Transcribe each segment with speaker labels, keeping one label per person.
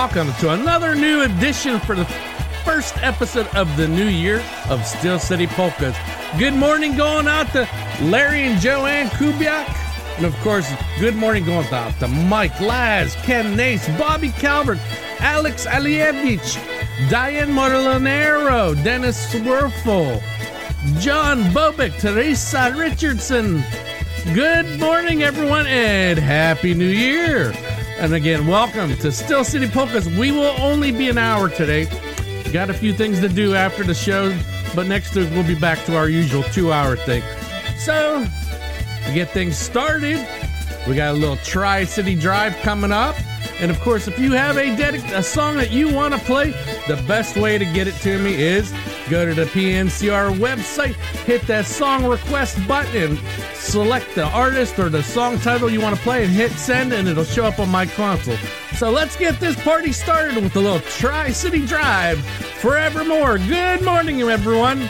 Speaker 1: welcome to another new edition for the first episode of the new year of Steel City Polkas. Good morning going out to Larry and Joanne Kubiak, and of course, good morning going out to Mike Laz, Ken Nace, Bobby Calvert, Alex Alievich, Diane Molinero, Dennis Swerfel, John Bobek, Teresa Richardson, Good morning, everyone, and Happy New Year! And again, welcome to Steel City Polkas. We will only be an hour today. Got a few things to do after the show, but next week we'll be back to our usual two hour thing. So, to get things started, we got a little Tri City Drive coming up. And of course, if you have a, a song that you want to play, the best way to get it to me is go to the PNCR website, hit that song request button, and select the artist or the song title you want to play, and hit send, and it'll show up on my console. So let's get this party started with a little Tri City Drive forevermore. Good morning, everyone.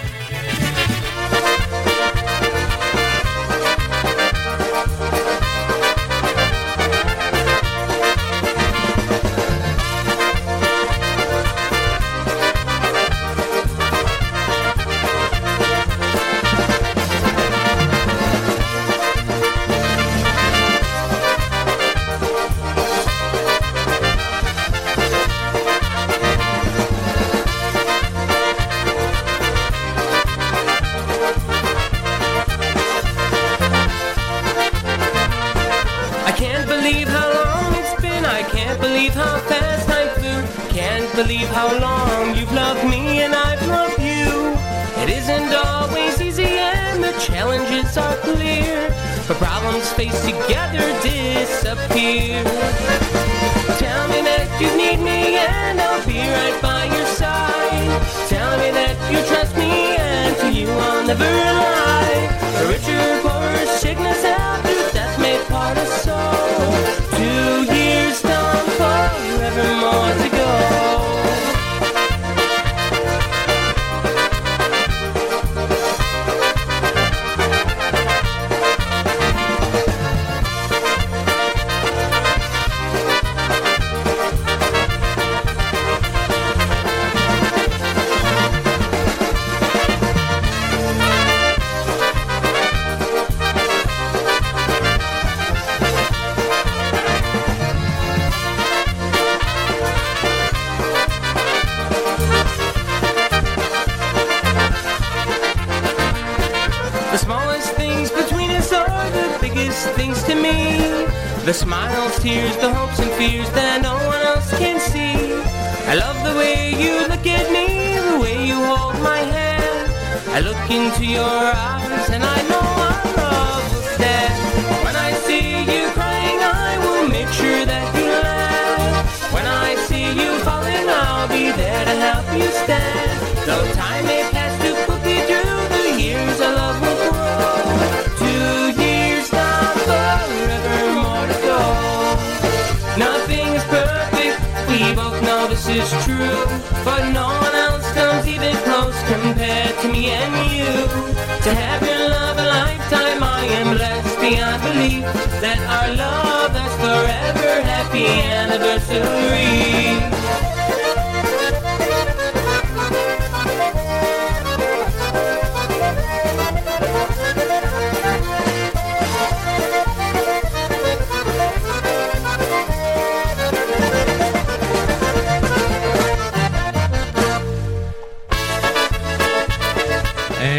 Speaker 2: The smiles, tears, the hopes and fears that no one else can see. I love the way you look at me, the way you hold my hand. I look into your eyes and I know our love will stand. When I see you crying, I will make sure that you laugh. When I see you falling, I'll be there to help you stand. Though time and you. To have your love a lifetime, I am blessed beyond belief that our love lasts forever. Happy anniversary.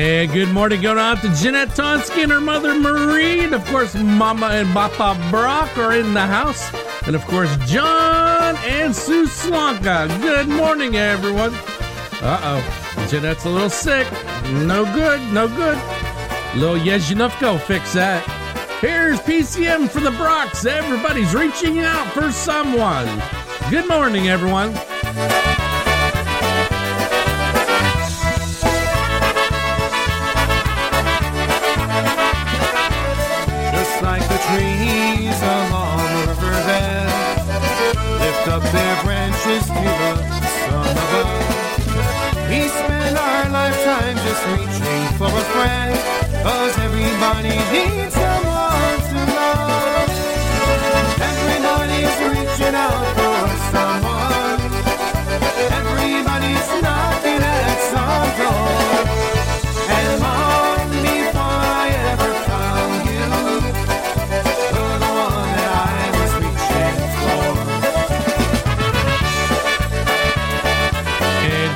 Speaker 1: And good morning going out to Jeanette Tonsky and her mother Marie. And of course, Mama and Papa Brock are in the house. And of course, John and Sue Slonka. Good morning, everyone. Uh oh. Jeanette's a little sick. No good, no good. Little Yezhinovko fix that. Here's PCM for the Brocks. Everybody's reaching out for someone. Good morning, everyone.
Speaker 3: Friend. Cause everybody needs someone to love. Everybody's reaching out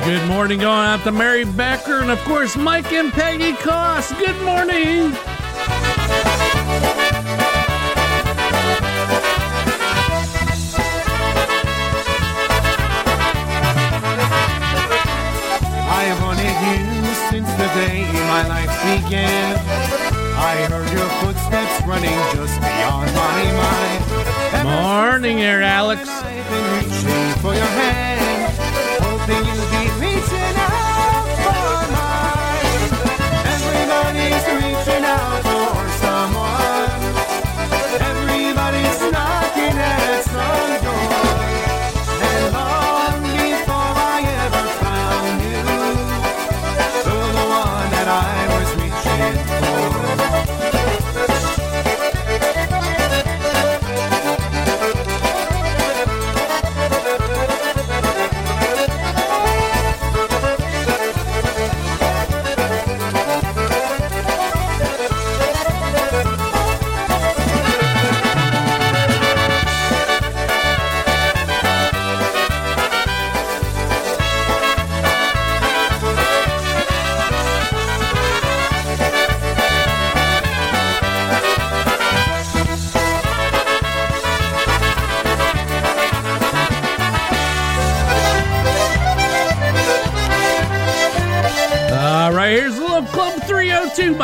Speaker 1: good morning going out to Mary Becker and, of course, Mike and Peggy Koss. Good morning.
Speaker 3: I have wanted you since the day my life began. I heard your footsteps running just beyond my mind.
Speaker 1: Morning there, Alex.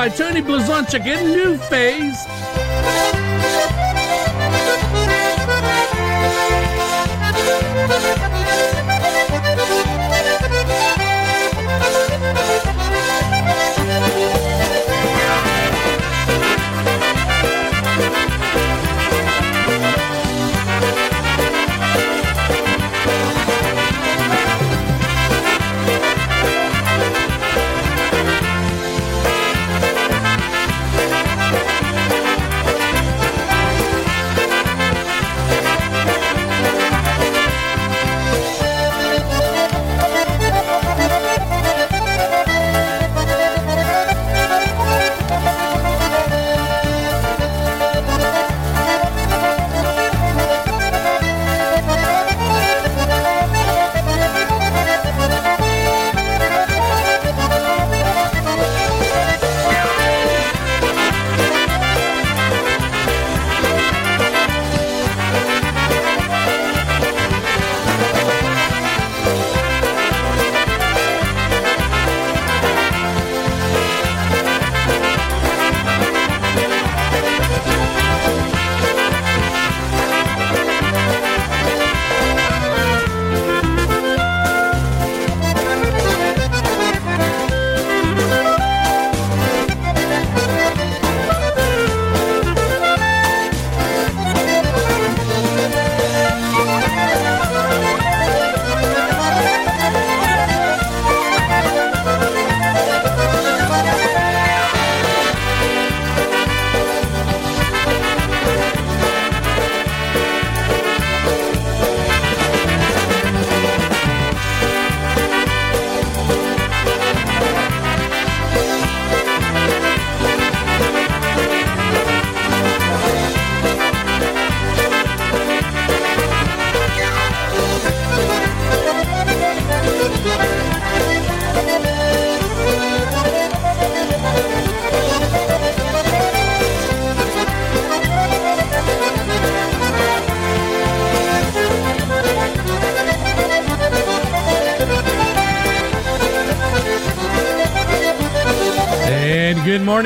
Speaker 1: By Tony Blazonczyk in New Phase.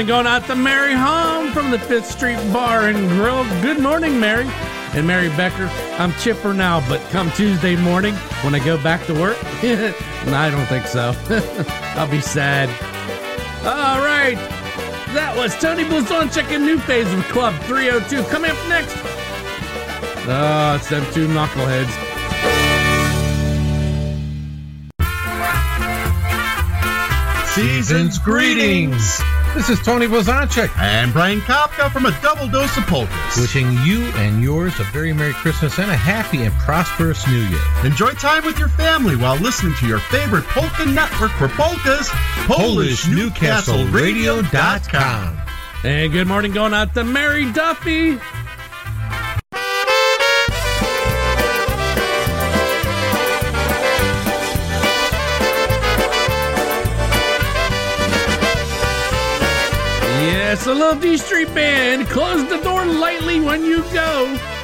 Speaker 1: Going out to Mary Home from the Fifth Street Bar and Grill. Good morning, Mary. And Mary Becker, I'm chipper now, but come Tuesday morning when I go back to work, no, I don't think so. I'll be sad. All right. That was Tony Blazonczyk checking New Phase of Club 302. Coming up next. Oh, it's them two knuckleheads.
Speaker 4: Season's greetings. This is Tony Blazonczyk
Speaker 5: And Brian Kopka from a double dose of polkas.
Speaker 4: wishing you and yours a very Merry Christmas and a happy and prosperous New Year.
Speaker 5: Enjoy time with your family while listening to your favorite polka network for polkas, PolishNewcastleRadio.com.
Speaker 1: And good morning going out to Mary Duffy. Yes, a little D Street Band. Close the door lightly when you go.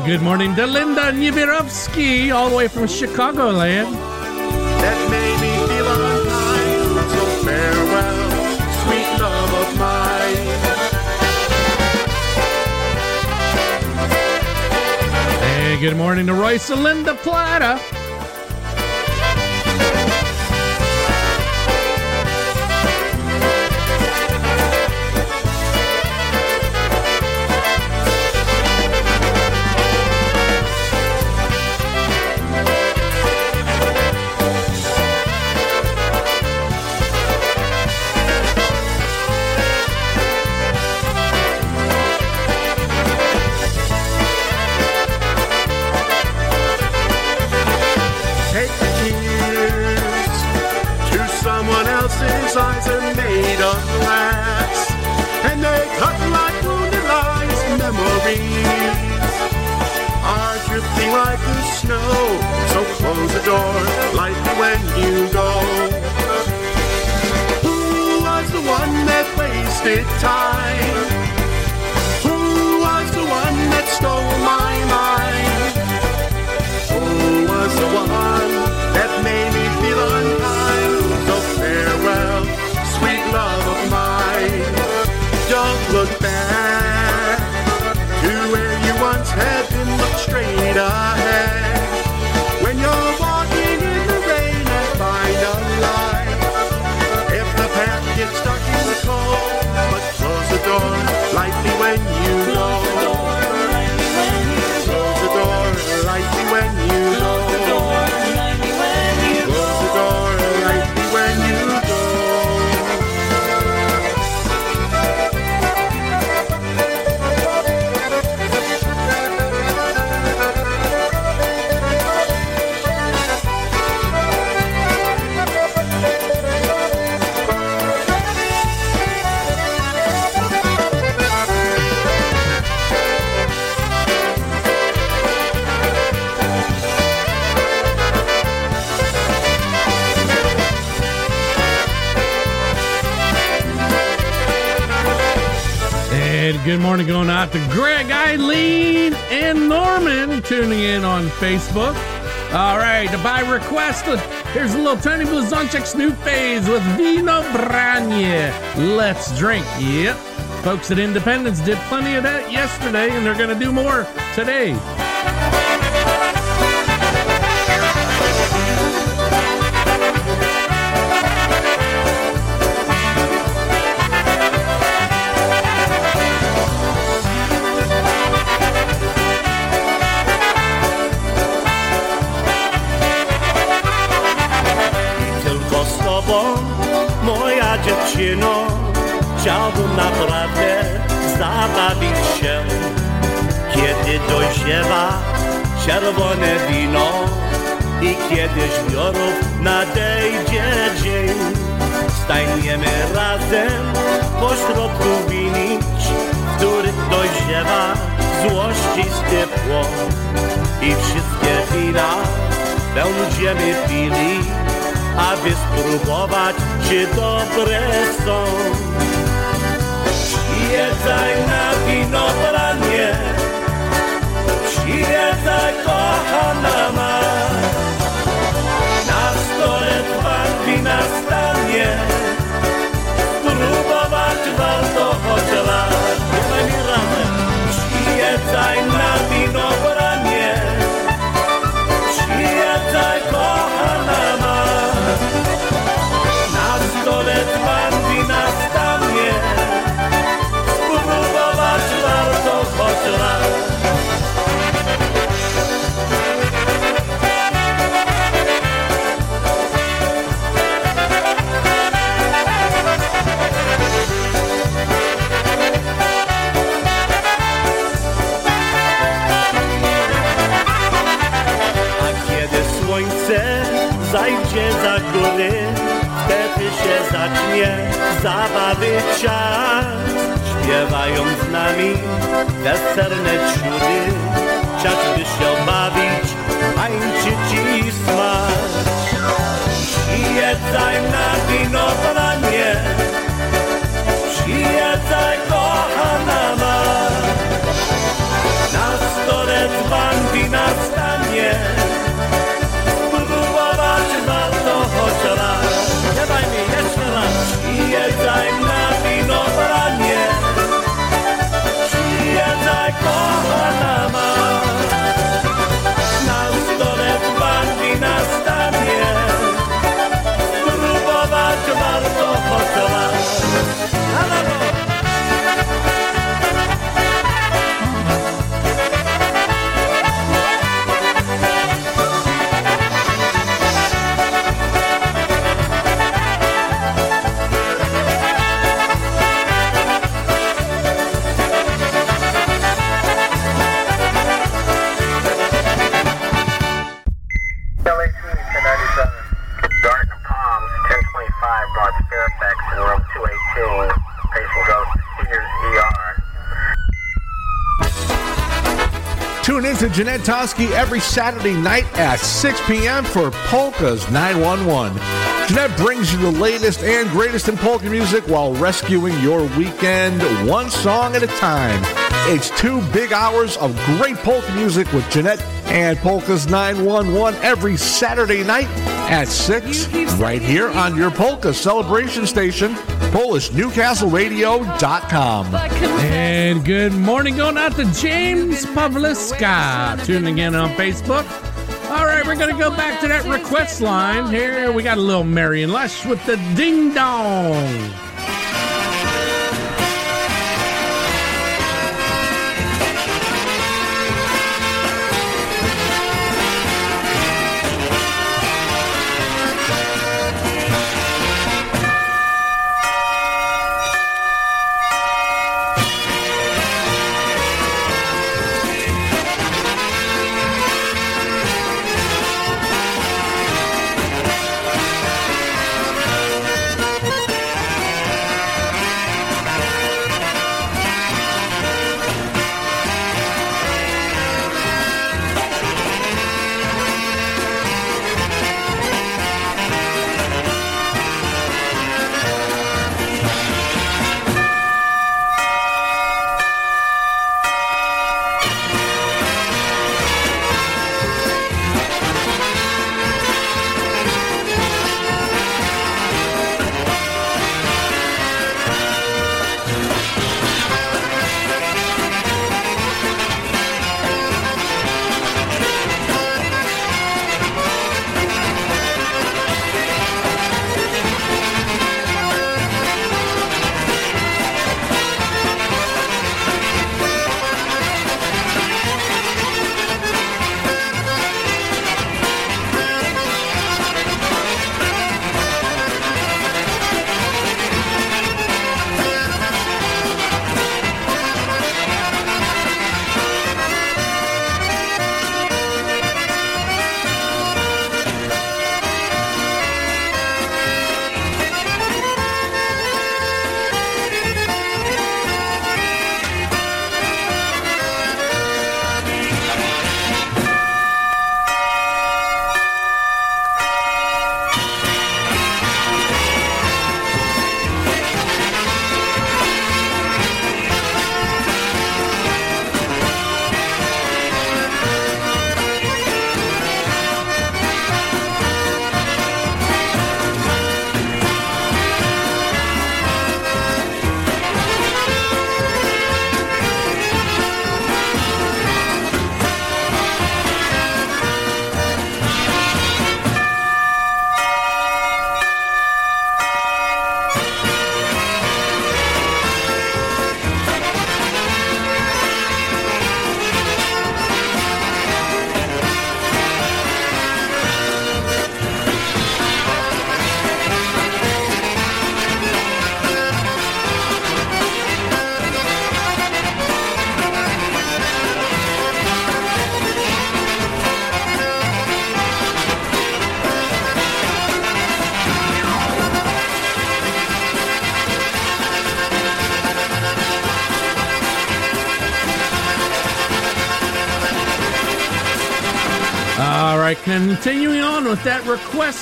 Speaker 1: And good morning to Linda Niewiarowski, all the way from Chicagoland.
Speaker 6: that made me feel unkind. So farewell, sweet love of mine.
Speaker 1: And good morning to Royce and Linda Plata.
Speaker 6: Eyes are made of glass, and they cut like wounded lines. Memories are drifting like the snow, so close the door lightly when you go. Who was the one that wasted time? Who was the one that stole my mind? Who was the one that made me feel unkind? Look back to where you once had been. Look straight ahead.
Speaker 1: Good morning going out to Greg, Eileen, and Norman tuning in on Facebook. All right, by request, here's a little Tony Blazonczyk's new phase with Vino Branie. Let's drink. Yep. Folks at Independence did plenty of that yesterday, and they're going to do more today.
Speaker 7: Dziewczyno, chciałbym naprawdę zabawić się. Kiedy dojrzewa czerwone wino i kiedy zbiorów nadejdzie dzień, staniemy razem pośrodku winić, w których dojrzewa złościsty płot. I wszystkie wina będziemy pili aby spróbować, czy dobre są. Przyjeżdżaj na winobranie, przyjeżdżaj kochana ma. Na stole dwa wina stanie, spróbować warto choć raz. Przyjeżdżaj na zajdzie za góry, wtedy się zacznie zabawy czas. Śpiewają z nami weserne ciury, czas by się bawić, tańczyć i smać. Przyjeżdżaj na winobranie,
Speaker 8: Jeanette Toski every Saturday night at 6 p.m. for Polka's 911. Jeanette brings you the latest and greatest in polka music while rescuing your weekend one song at a time. It's two big hours of great polka music with Jeanette and Polka's 911 every Saturday night at 6 right here on your polka celebration station, PolishNewcastleRadio.com.
Speaker 1: And good morning going out to James Pavliska tuning in on Facebook. All right, we're going to go back to that request line. Here we got a little Marion Lush with the ding dong.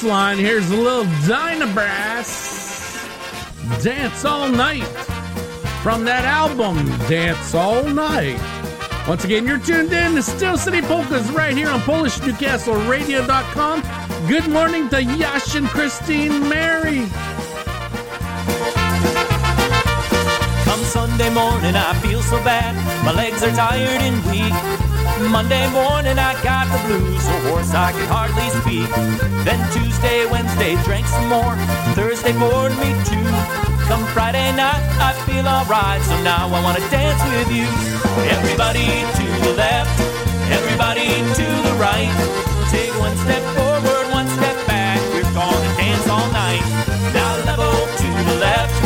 Speaker 1: Line, here's a little Dynabrass Dance All Night from that album, Dance All Night. Once again, you're tuned in to Steel City Polkas right here on PolishNewcastleRadio.com. Good morning to Yash and Christine Mary.
Speaker 9: Come Sunday morning, I feel so bad. My legs are tired and weak. Monday morning, I got the blues, so hoarse I could hardly speak. Then Tuesday, Wednesday, drank some more. Thursday bored me too. Come Friday night, I feel alright, so now I wanna dance with you. Everybody to the left, everybody to the right. Take one step forward, one step back. We're gonna dance all night. Now level to the left,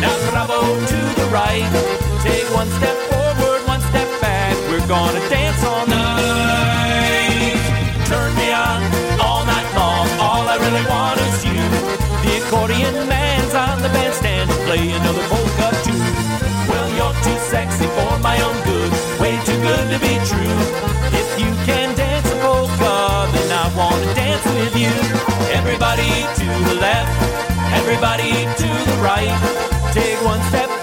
Speaker 9: now bravo to the right. Take one step forward, one step back. We're gonna dance all play another polka too. Well, you're too sexy for my own good. Way too good to be true. If you can dance a polka, then I wanna dance with you. Everybody to the left, everybody to the right. Take one step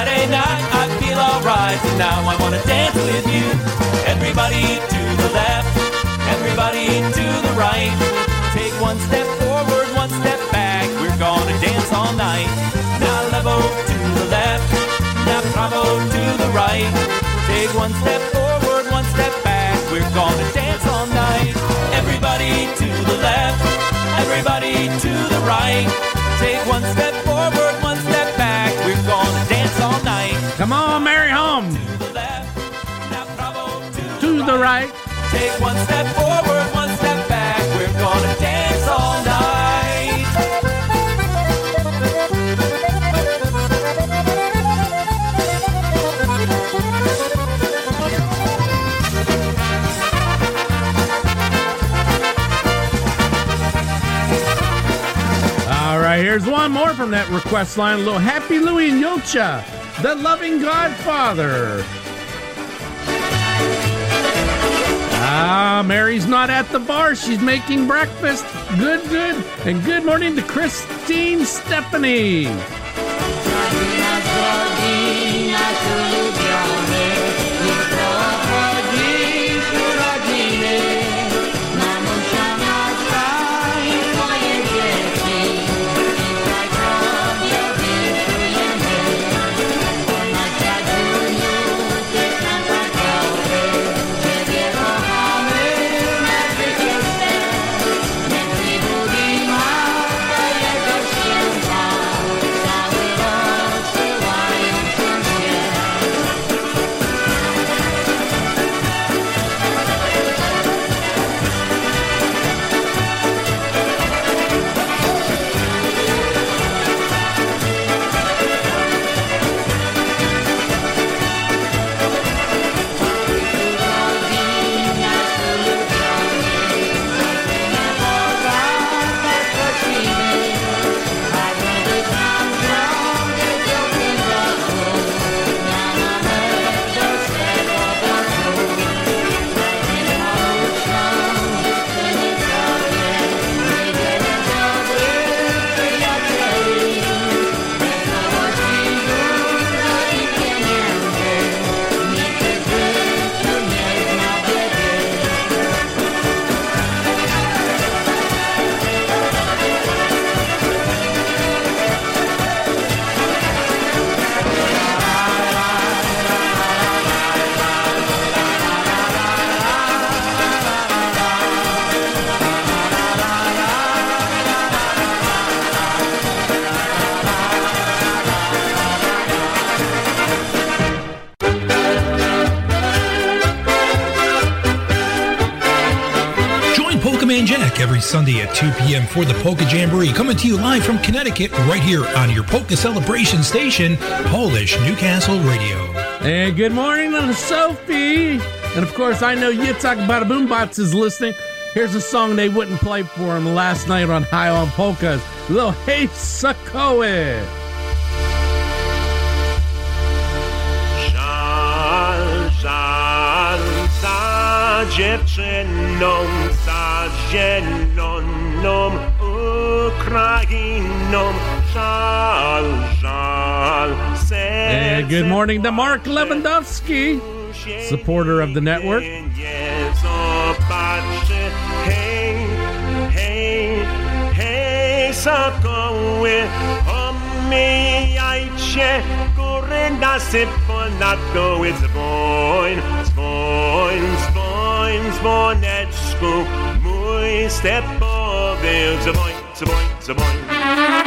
Speaker 9: Friday night, I feel alright, and now I wanna dance with you. Everybody to the left, everybody to the right. Take one step forward, one step back. We're gonna dance all night. Now level to the left. Now bravo to the right. Take one step forward, one step back. We're gonna dance all night. Everybody to the left, everybody to the right. Take one step the
Speaker 1: right.
Speaker 9: Take one step forward, one step back. We're gonna dance all night.
Speaker 1: All right, here's one more from that request line. A little Happy Louie and Julcia, the loving Godfather. Ah, Mary's not at the bar. She's making breakfast. Good, good. And good morning to Christine Stephanie.
Speaker 10: Sunday at 2 p.m. for the Polka Jamboree, coming to you live from Connecticut, right here on your Polka Celebration station, Polish Newcastle Radio.
Speaker 7: And good morning, little Sophie. And of course, I know Yitzhak Barboombots is listening. Here's a song they wouldn't play for him last night on High on Polkas, Little Hey
Speaker 1: Sokoły. dziewczyną, za ziemią. Україном жаль,
Speaker 7: жаль good morning to Mark Lewandowski, supporter of the network.
Speaker 1: Step Bill, Zaboy, Zaboy,
Speaker 7: Zaboy.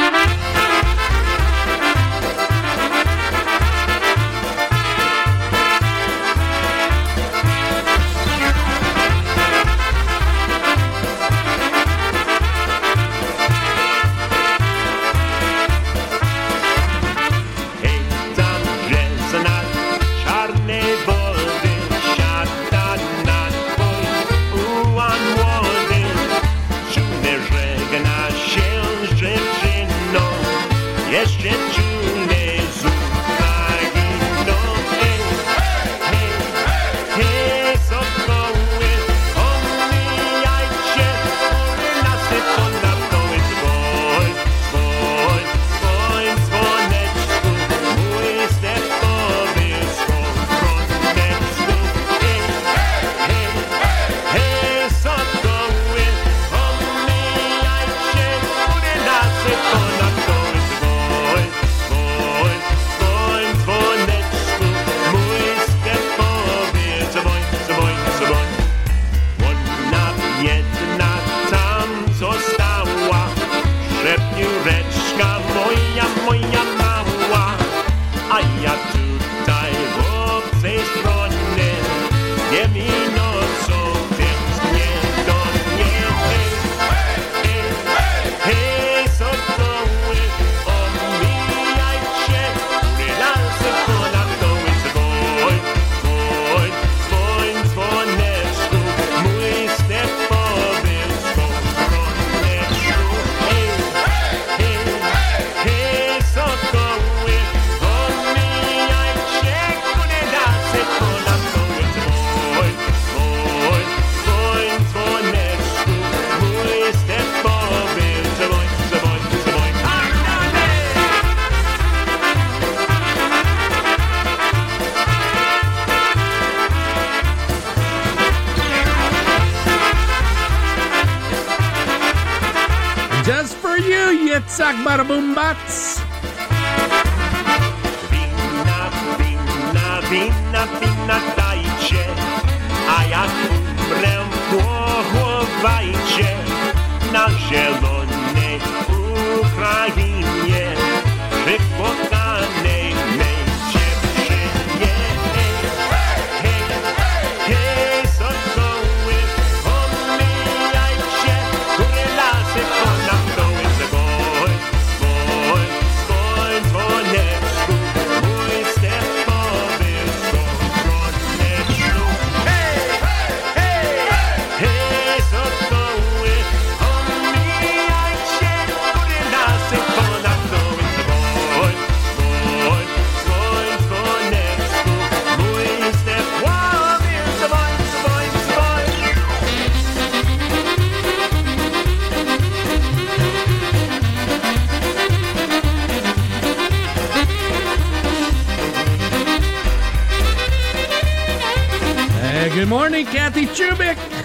Speaker 7: Good morning, Kathy Chubik.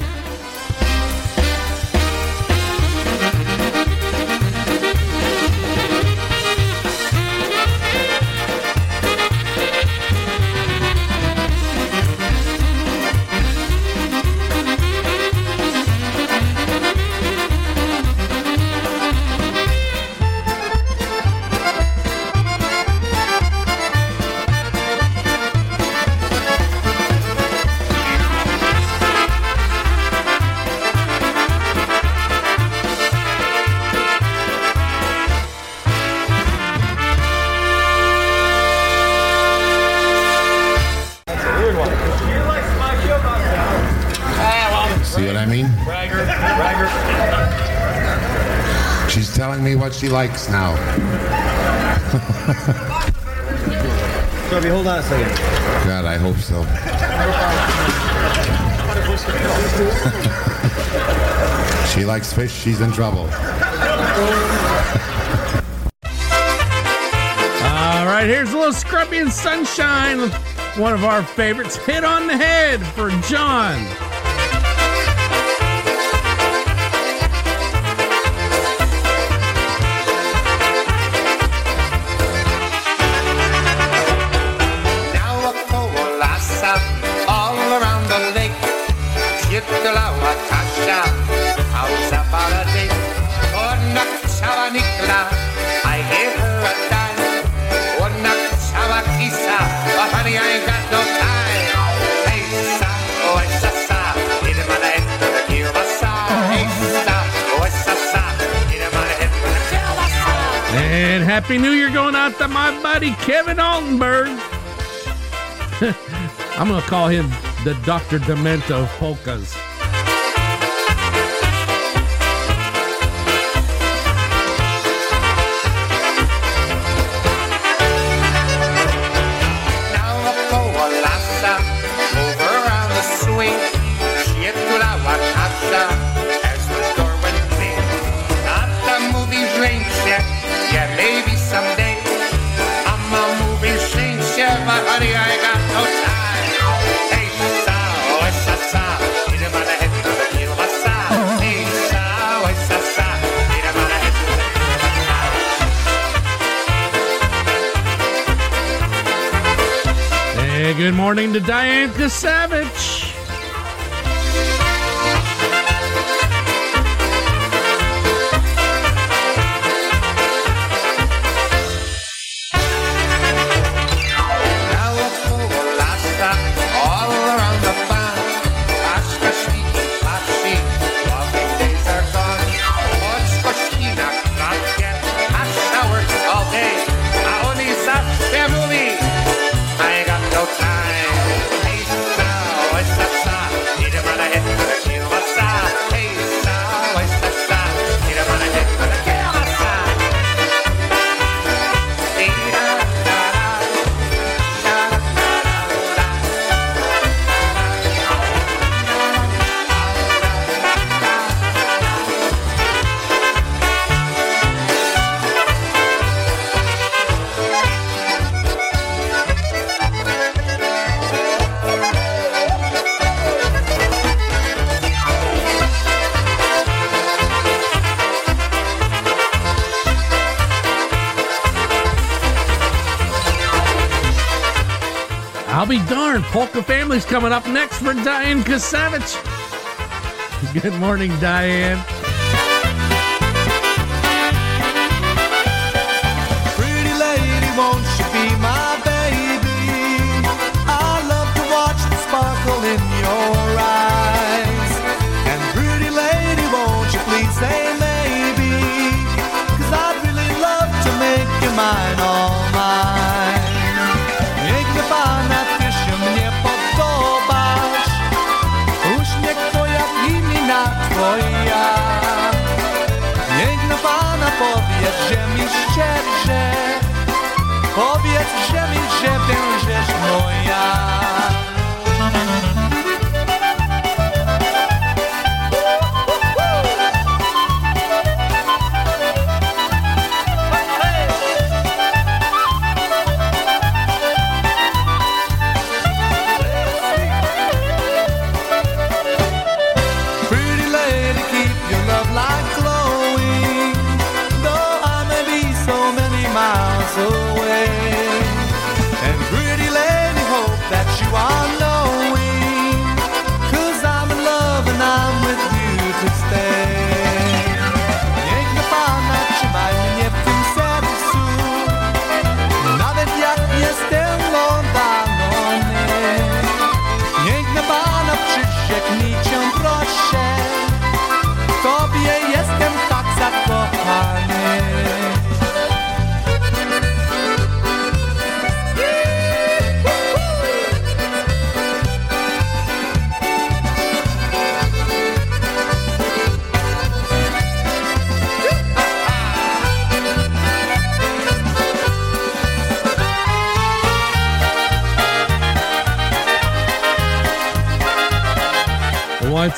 Speaker 11: she likes now.
Speaker 12: Toby, hold on a second.
Speaker 11: God, I hope so. she likes fish, she's in trouble.
Speaker 13: All right, here's a little Scrubby and Sunshine, one of our favorites. Hit on the head for John. Happy New Year going out to my buddy Kevin Altenberg. I'm going to call him the Dr. Demento Polkas. Good morning to Diane Savage. be darned. Polka Family's coming up next for Diane Kasavich. Good morning, Diane.
Speaker 14: опять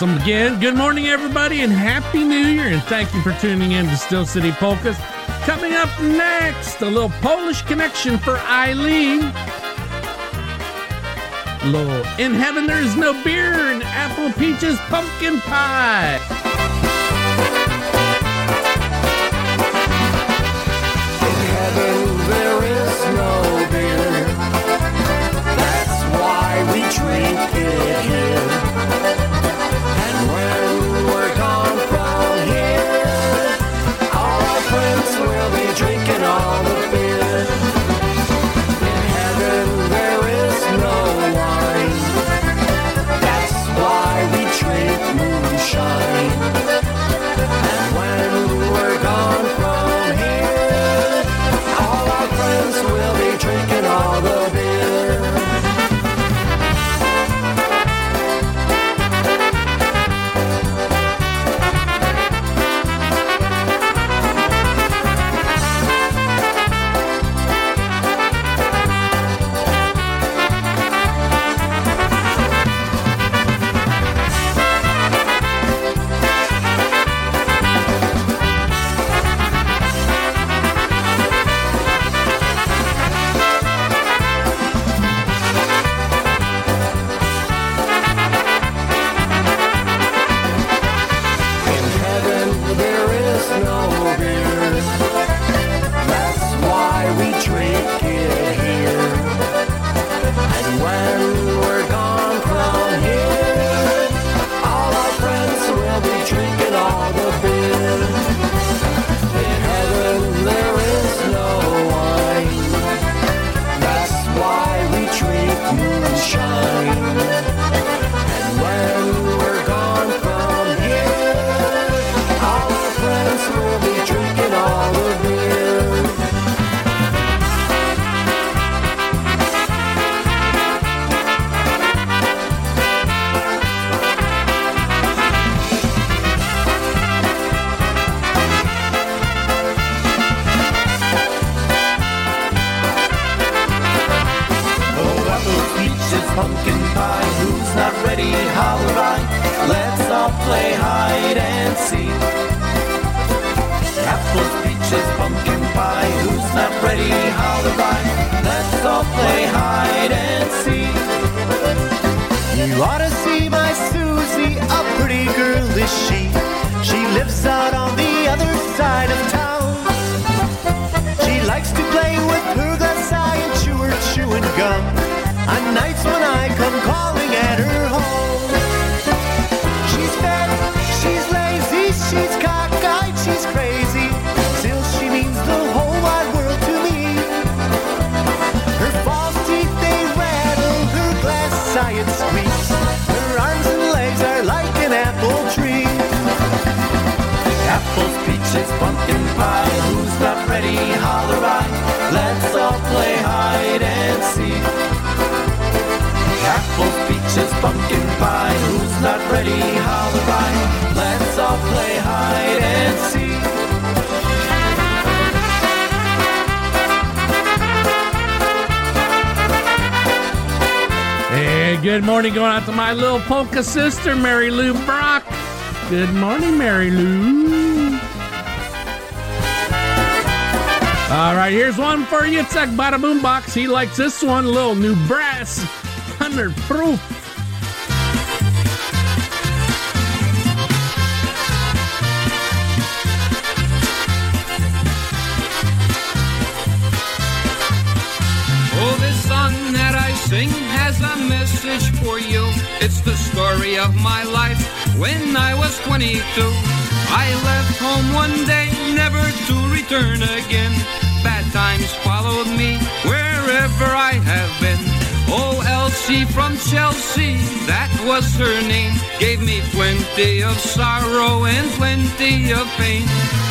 Speaker 15: Once again, good morning, everybody, and Happy New Year, and thank you for tuning in to Steel City Polkas. Coming up next, a little Polish connection for Eileen. Little In Heaven There's No Beer and Apple Peaches Pumpkin Pie.
Speaker 1: Let's all play hide and seek.
Speaker 15: Hey, good morning going out to my little polka sister, Mary Lou Brock. Good morning, Mary Lou. All right, here's one for you. It's like Bada Boom Box. He likes this one, little new brass, 100 proof.
Speaker 16: For you. It's the story of my life when I was 22. I left home one day, never to return again. Bad times followed me wherever I have been. Oh, Elsie from Chelsea, that was her name. Gave me plenty of sorrow and plenty of pain.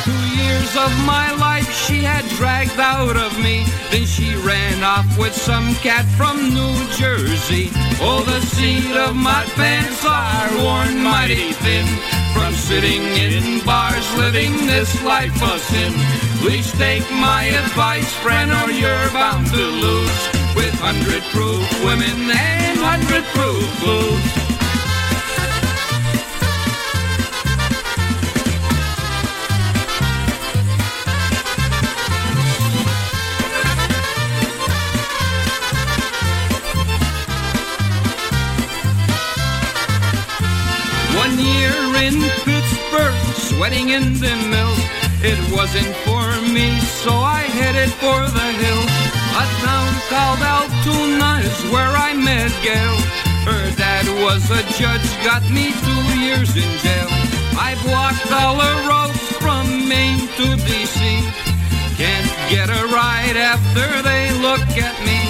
Speaker 16: Two years of my life she had dragged out of me. Then she ran off with some cat from New Jersey. Oh, the seat of my pants are worn mighty thin. From sitting in bars, living this life of sin. Please take my advice, friend, or you're bound to lose. With hundred proof women and hundred proof blues. Riding in the mill. It wasn't for me, so I headed for the hill. A town called Altoona is where I met Gail. Her dad was a judge, got me two years in jail. I've walked all the roads from Maine to DC. Can't get a ride after they look at me.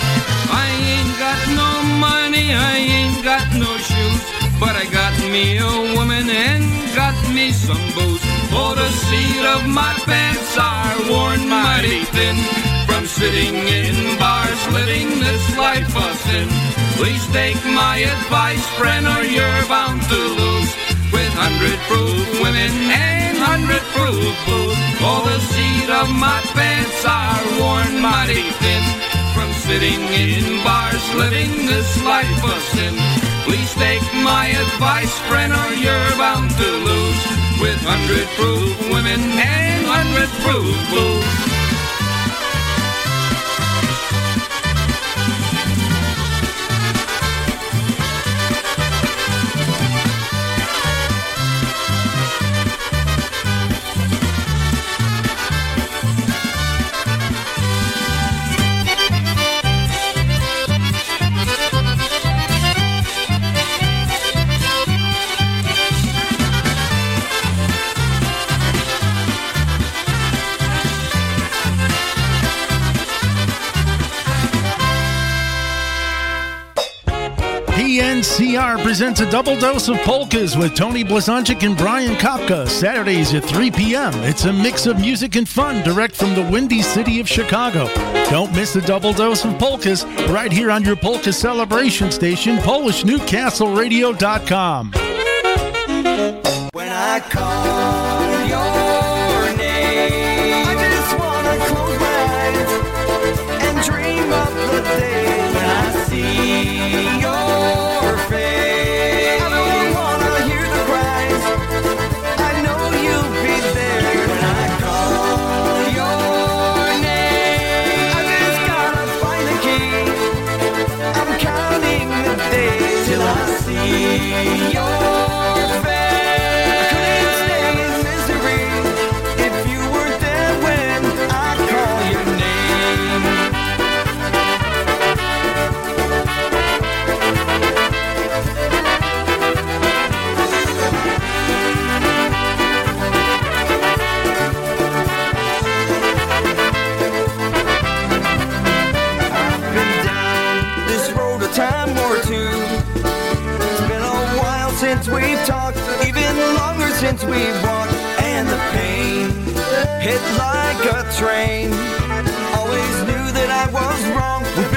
Speaker 16: I ain't got no money, I ain't got no shoes. But I got me a woman and got me some booze. Oh, the seat of my pants are worn mighty thin. From sitting in bars, living this life of sin. Please take my advice, friend, or you're bound to lose. With hundred proof women and hundred proof booze. Oh, the seat of my pants are worn mighty thin. From sitting in bars, living this life of sin. Please take my advice, friend, or you're bound to lose. With hundred proof women and hundred proof booze.
Speaker 17: Presents a double dose of polkas with Tony Blazonczyk and Brian Kopka, Saturdays at 3 p.m. It's a mix of music and fun direct from the windy city of Chicago. Don't miss a double dose of polkas right here on your polka celebration station, PolishNewcastleRadio.com.
Speaker 18: When I call we've and the pain hit like a train. Always knew that I was wrong.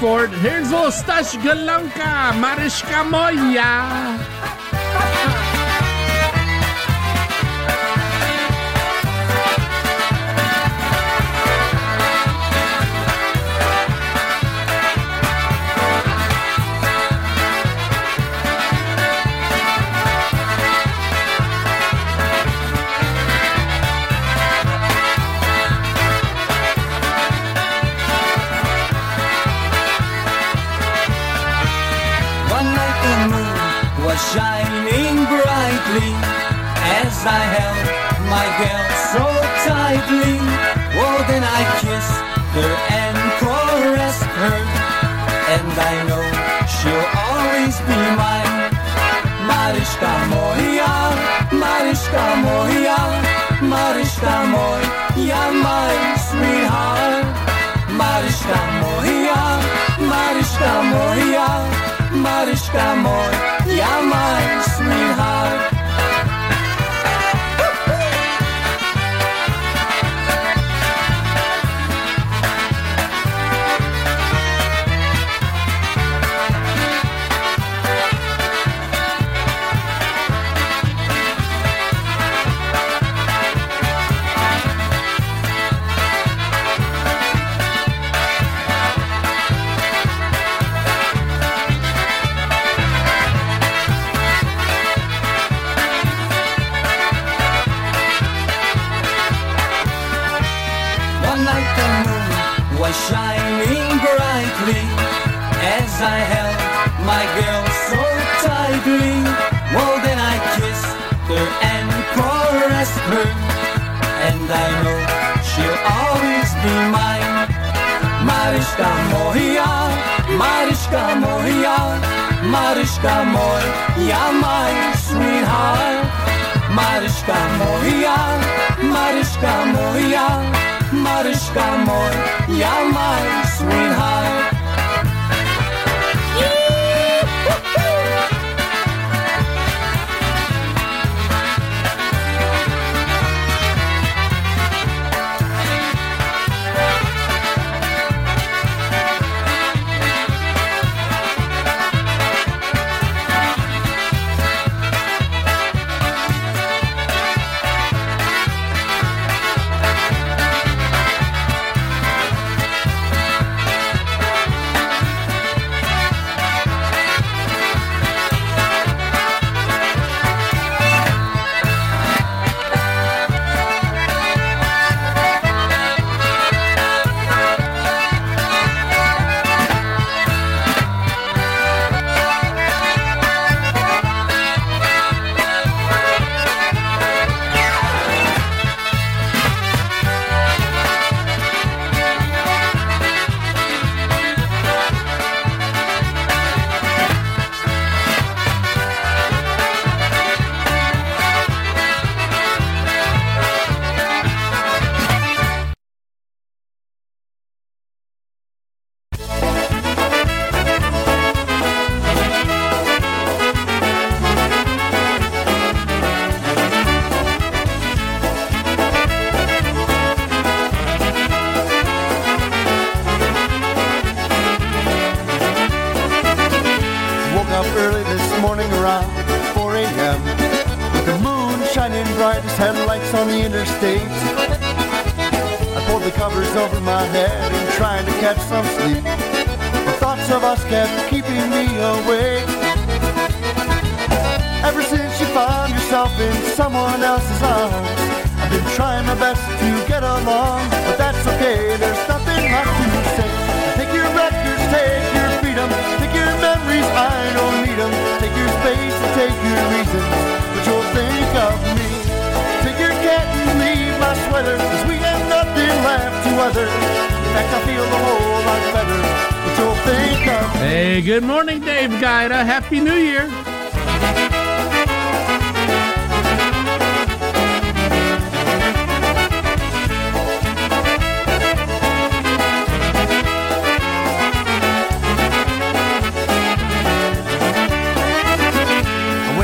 Speaker 1: Ford. Here's a little Stash Mariska
Speaker 19: Moja. softly. Oh, then I kissed her and caressed her. And I know she'll always be mine. Mariska moja, Mariska moja, Mariska moja, my sweetheart. Mariska moja, Mariska moja, Mariska moja, my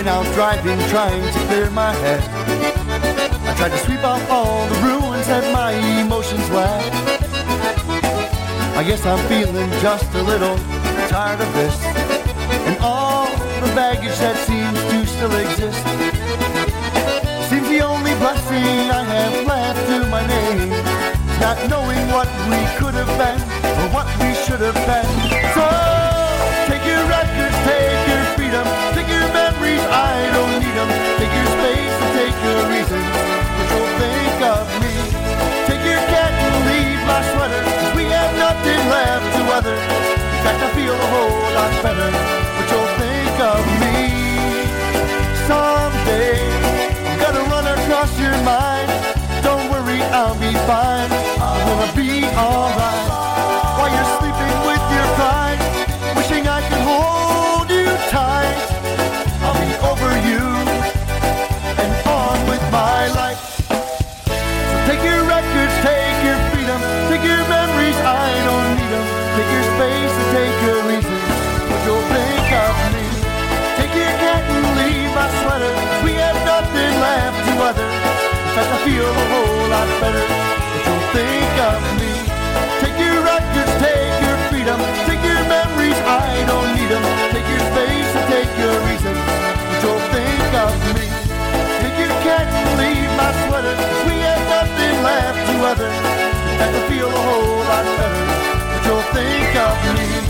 Speaker 19: When I
Speaker 18: was driving, trying to clear my head. I tried to sweep out all the ruins that my emotions left I
Speaker 19: guess I'm feeling just a little tired of this. And all the baggage that seems to still exist Seems the only blessing I have left to my name. Not knowing what we could have been Or what we should have been. So I don't need them. Take your space and take your reasons, but you'll think of me. Take your cat and leave my sweater, 'cause we have nothing left to weather. In fact, I feel a whole lot better, but you'll think of me. Someday, I'm gonna run across your mind. Don't worry, I'll be fine. I'm gonna be alright. While you're take your records, take your freedom, take your memories, I don't need them. Take your space and take your reasons, but you'll think of me. Take your cat and leave my sweater, 'cause we have nothing left to other. Fact, I feel a whole lot better, but you'll think of me. Take your records, take your freedom, take your memories, I don't need them. Take your space and take your reasons, but you'll think of me. Take your cat and leave my sweater, left to other. In fact, feel a whole lot better, but you'll think of me.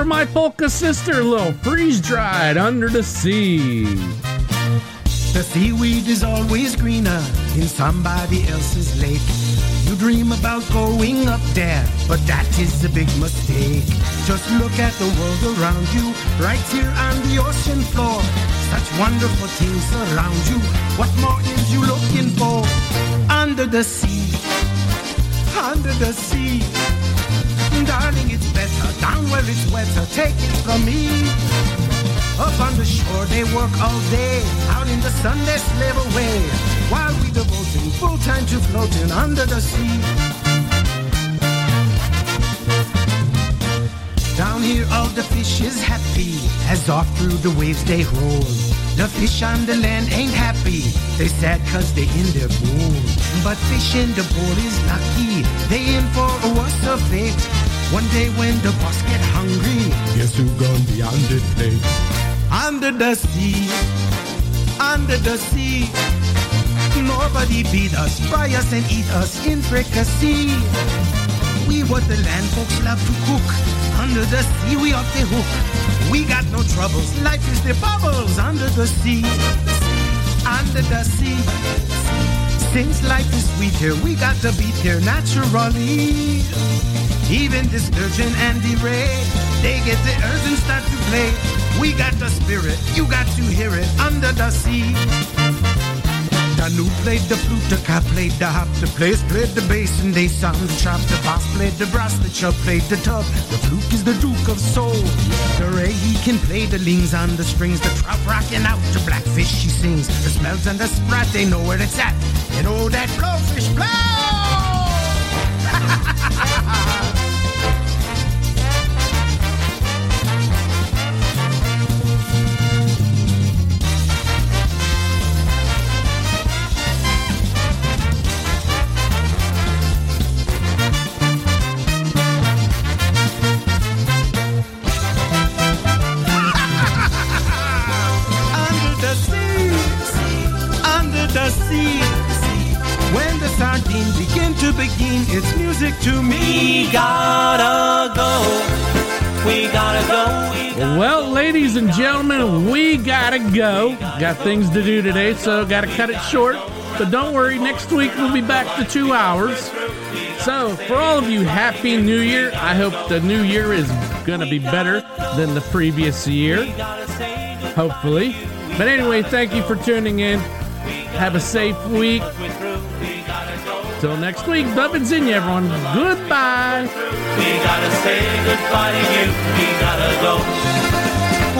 Speaker 1: For my polka sister, little freeze dried under the sea.
Speaker 20: The seaweed is always greener in somebody else's lake. You dream about going up there, but that is a big mistake. Just look at the world around you, right here on the ocean floor. Such wonderful things around you. What more is you looking for? Under the sea, under the sea. Darling, it's better down where it's wetter. Take it from me. Up on the shore, they work all day. Out in the sun, they slave away. While we devoting full time to floating under the sea. Down here, all the fish is happy as off through the waves they roll. The fish on the land ain't happy. They sad cause they in their bowl. But fish in the bowl is lucky. They in for a worse fate. One day when the boss get hungry, guess who gonna be on the plate? Under the sea, under the sea. Nobody beat us, fry us and eat us in fricassee. We what the land folks love to cook. Under the sea, we off the hook. We got no troubles. Life is the bubbles under the sea. Under the sea. Since life is sweet here, we got to beat here naturally. Even sturgeon and the ray, they get the earth and start to play. We got the spirit, you got to hear it under the sea. Danu played the flute, the cat played the harp, the players played the bass and they sang the chop. The bass played the brass, the chub played the tub. The fluke is the duke of soul. The ray he can play the lings on the strings. The trout rocking out, the blackfish she sings. The smells and the sprat they know where it's at. And oh that blowfish blow! music to me.
Speaker 7: We gotta go. We gotta go. We
Speaker 1: Well, ladies and gentlemen, we gotta go. Got things to do today, so gotta cut it short. But don't worry, next week we'll be back to two hours. So, for all of you, Happy New Year. I hope the new year is gonna be better than the previous year. Hopefully. But anyway, thank you for tuning in. Have a safe week. Till next week, Dubbins and you, everyone. Goodbye.
Speaker 7: We gotta say goodbye to you. We gotta go.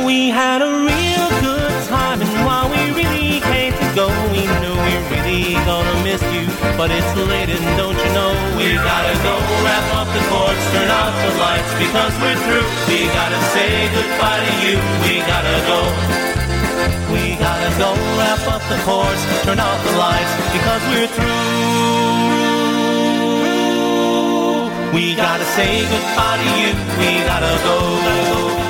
Speaker 7: We had a real good time, and while we really came to go, we knew we really gonna miss you, but it's late and don't you know we gotta go wrap up the courts, turn out the lights because we're through. We gotta say goodbye to you. We gotta go. We gotta go wrap up the courts, turn off the lights because we're through. We gotta say goodbye to you. We gotta go.